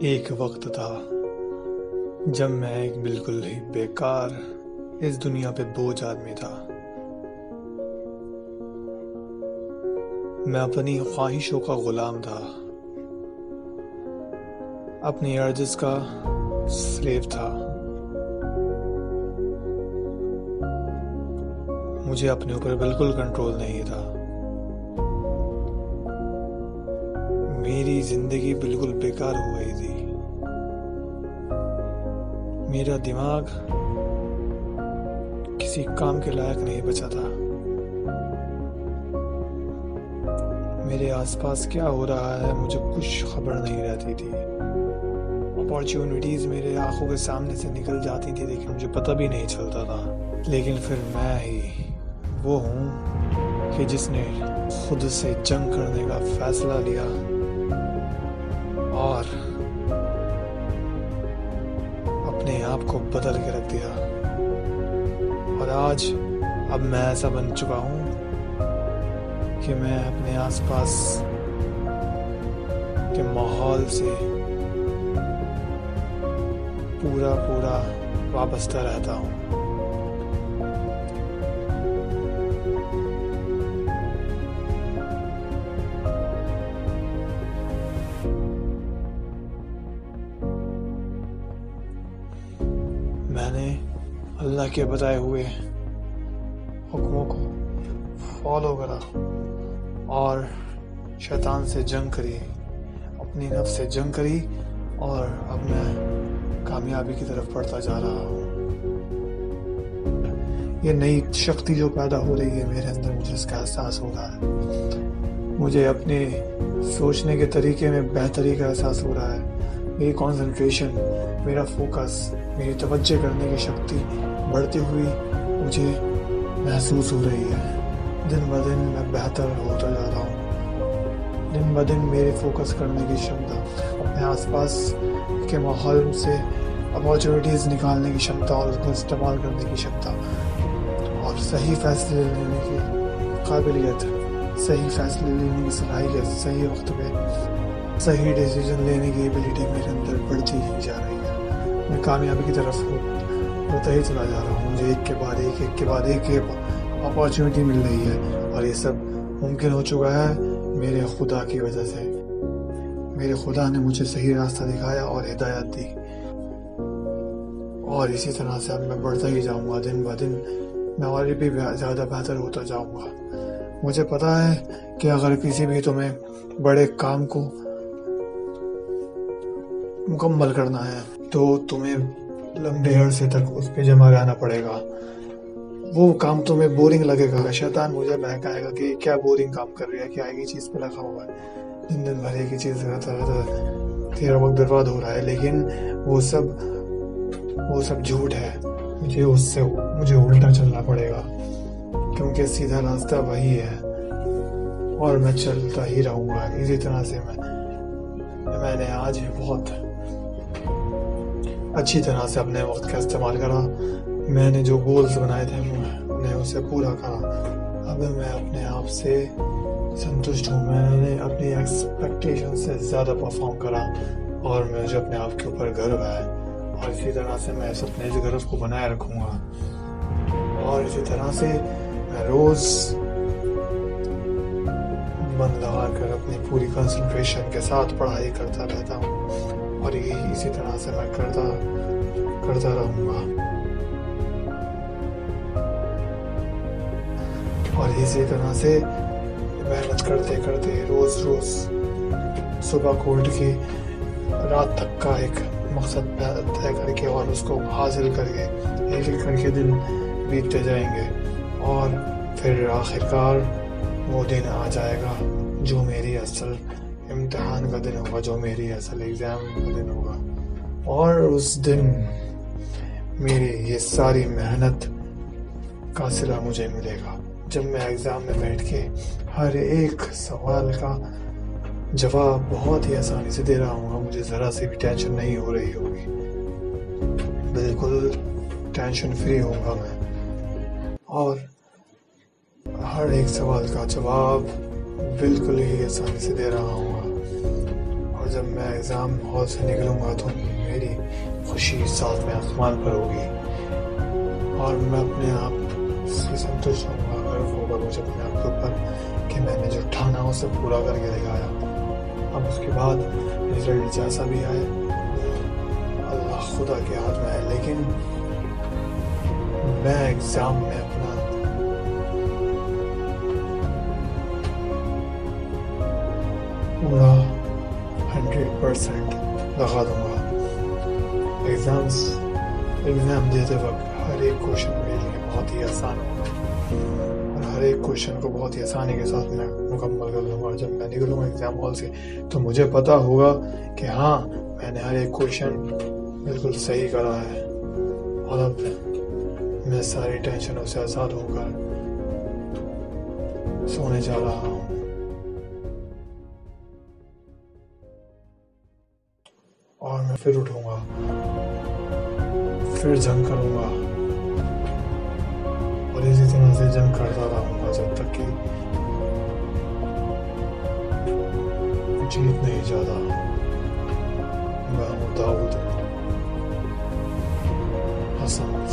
ایک وقت تھا جب میں ایک بالکل ہی بیکار اس دنیا پہ بوجھ آدمی تھا۔ میں اپنی خواہشوں کا غلام تھا۔ اپنی ارجز کا سلیو تھا۔ مجھے اپنے اوپر بالکل کنٹرول نہیں تھا۔ میری زندگی بالکل بیکار ہو گئی تھی۔ میرا دماغ کسی کام کے لائق نہیں بچا تھا۔ میرے آس پاس کیا ہو رہا ہے مجھے کچھ خبر نہیں رہتی تھی۔ اپارچونیٹیز میرے آنکھوں کے سامنے سے نکل جاتی تھی لیکن مجھے پتہ بھی نہیں چلتا تھا۔ لیکن پھر میں ہی وہ ہوں کہ جس نے خود سے جنگ کرنے کا فیصلہ لیا اور آپ کو بدل کے رکھ دیا۔ اور آج اب میں ایسا بن چکا ہوں کہ میں اپنے آس پاس کے ماحول سے پورا پورا وابستہ رہتا ہوں۔ میں نے اللہ کے بتائے ہوئے حکموں کو فالو کرا اور شیطان سے جنگ کری، اپنی نفس سے جنگ کری اور اب میں کامیابی کی طرف بڑھتا جا رہا ہوں۔ یہ نئی شکتی جو پیدا ہو رہی ہے میرے اندر مجھے اس کا احساس ہو رہا ہے۔ مجھے اپنے سوچنے کے طریقے میں بہتری کا احساس ہو رہا ہے۔ میری کانسنٹریشن میرا فوکس میری توجہ کرنے کی شکتی بڑھتی ہوئی مجھے محسوس ہو رہی ہے۔ دن ب دن میں بہتر ہوتا جا رہا ہوں۔ دن ب دن میرے فوکس کرنے کی شمتا اپنے آس پاس کے ماحول سے اپارچونیٹیز نکالنے کی شمتا اور اس کو استعمال کرنے کی شمتا اور صحیح فیصلے لینے کی قابلیت، صحیح فیصلے لینے کی صلاحیت، صحیح وقت پہ صحیح ڈیسیجن لینے کی ایبلٹی میرے اندر بڑھتی ہی جا رہی ہے۔ میں کامیابی کی طرف ہوتا ہی چلا جا رہا ہوں۔ مجھے ایک کے بعد ایک ایک کے بعد ایک اپارچونیٹی مل رہی ہے اور یہ سب ممکن ہو چکا ہے میرے خدا کی وجہ سے۔ میرے خدا نے مجھے صحیح راستہ دکھایا اور ہدایت دی۔ اور اسی طرح سے اب میں بڑھتا ہی جاؤں گا۔ دن ب دن میں اور بھی زیادہ بہتر ہوتا جاؤں گا۔ مجھے پتا ہے کہ اگر کسی بھی تمہیں بڑے کام کو مکمل کرنا ہے تو تمہیں لمبے عرصے تک اس پہ جمع رہنا پڑے گا۔ وہ کام تمہیں بورنگ لگے گا۔ شیطان مجھے بہکائے گا کہ کیا بورنگ کام کر رہی ہے، کیا ایک ہی چیز پہ لگا ہوا ہے۔ دن دن بھر ایک ہی چیز رہتا رہتا تیرا وقت برباد ہو رہا ہے، لیکن وہ سب وہ سب جھوٹ ہے۔ مجھے اس سے، مجھے الٹا چلنا پڑے گا، کیونکہ سیدھا راستہ وہی ہے۔ اور میں چلتا ہی رہوں گا۔ اسی طرح سے میں میں نے آج بہت اچھی طرح سے اپنے وقت کا استعمال کرا۔ میں نے جو گولز بنائے تھے انہیں اسے پورا کرا۔ اب میں اپنے آپ سے سنتشٹ ہوں۔ میں نے اپنی ایکسپیکٹیشن سے زیادہ پرفارم کرا اور مجھے اپنے آپ کے اوپر گرو ہے اور اسی طرح سے میں اپنے اس گرو کو بنائے رکھوں گا۔ اور اسی طرح سے میں روز من لگا کر اپنی پوری کنسنٹریشن کے ساتھ پڑھائی کرتا رہتا ہوں۔ اور یہی اسی طرح سے میں کرتا کرتا رہوں گا۔ اور اسی طرح سے محنت کرتے کرتے روز روز صبح کو اٹھ کے رات تک کا ایک مقصد طے کر کے اور اس کو حاصل کر کے ایک ایک کر کے دن بیتتے جائیں گے۔ اور پھر آخرکار وہ دن آ جائے گا جو میری اصل امتحان کا دن ہوگا، جو میری اصل ایگزام کا دن ہوگا۔ اور اس دن میری یہ ساری محنت کا سلا مجھے ملے گا۔ جب میں ایگزام میں بیٹھ کے ہر ایک سوال کا جواب بہت ہی آسانی سے دے رہا ہوں گا، مجھے ذرا سی بھی ٹینشن نہیں ہو رہی ہوگی۔ بالکل ٹینشن فری ہوں گا میں۔ اور ہر ایک سوال کا جواب بالکل ہی آسانی سے دے رہا ہوں گا۔ اور جب میں ایگزام ہال سے نکلوں گا تو میری خوشی ساتھ میں آسمان پر ہوگی اور میں اپنے آپ سے سنتوش ہوں گا اگر ہوگا مجھے اپنے آپ کے اوپر کہ میں نے جو ٹھانا اسے پورا کر کے دکھایا۔ اب اس کے بعد رزلٹ جیسا بھی آئے۔ اللہ خدا کے ہاتھ میں ہے لیکن میں ایگزام میں اپنا پورا ہنڈریڈ پرسینٹ لگا دوں گا ایگزامس ایگزام دیتے وقت ہر ایک کوشچن میرے لیے بہت ہی آسان ہوگا اور ہر ایک کوشچن کو بہت ہی آسانی کے ساتھ میں مکمل کر لوں گا جب میں نکلوں گا ایگزام ہال سے تو مجھے پتا ہوگا کہ ہاں میں نے ہر ایک کوشچن بالکل صحیح کرا ہے اور اب میں ساری ٹینشنوں سے آزاد ہو کر سونے جا رہا ہوں پھر اٹھوں گا، پھر جنگ کروں گا اور اسی طرح سے جنگ کرتا رہوں گا جب تک کہ جیت نہیں جاتا۔ میں ہوں داؤد، حسن۔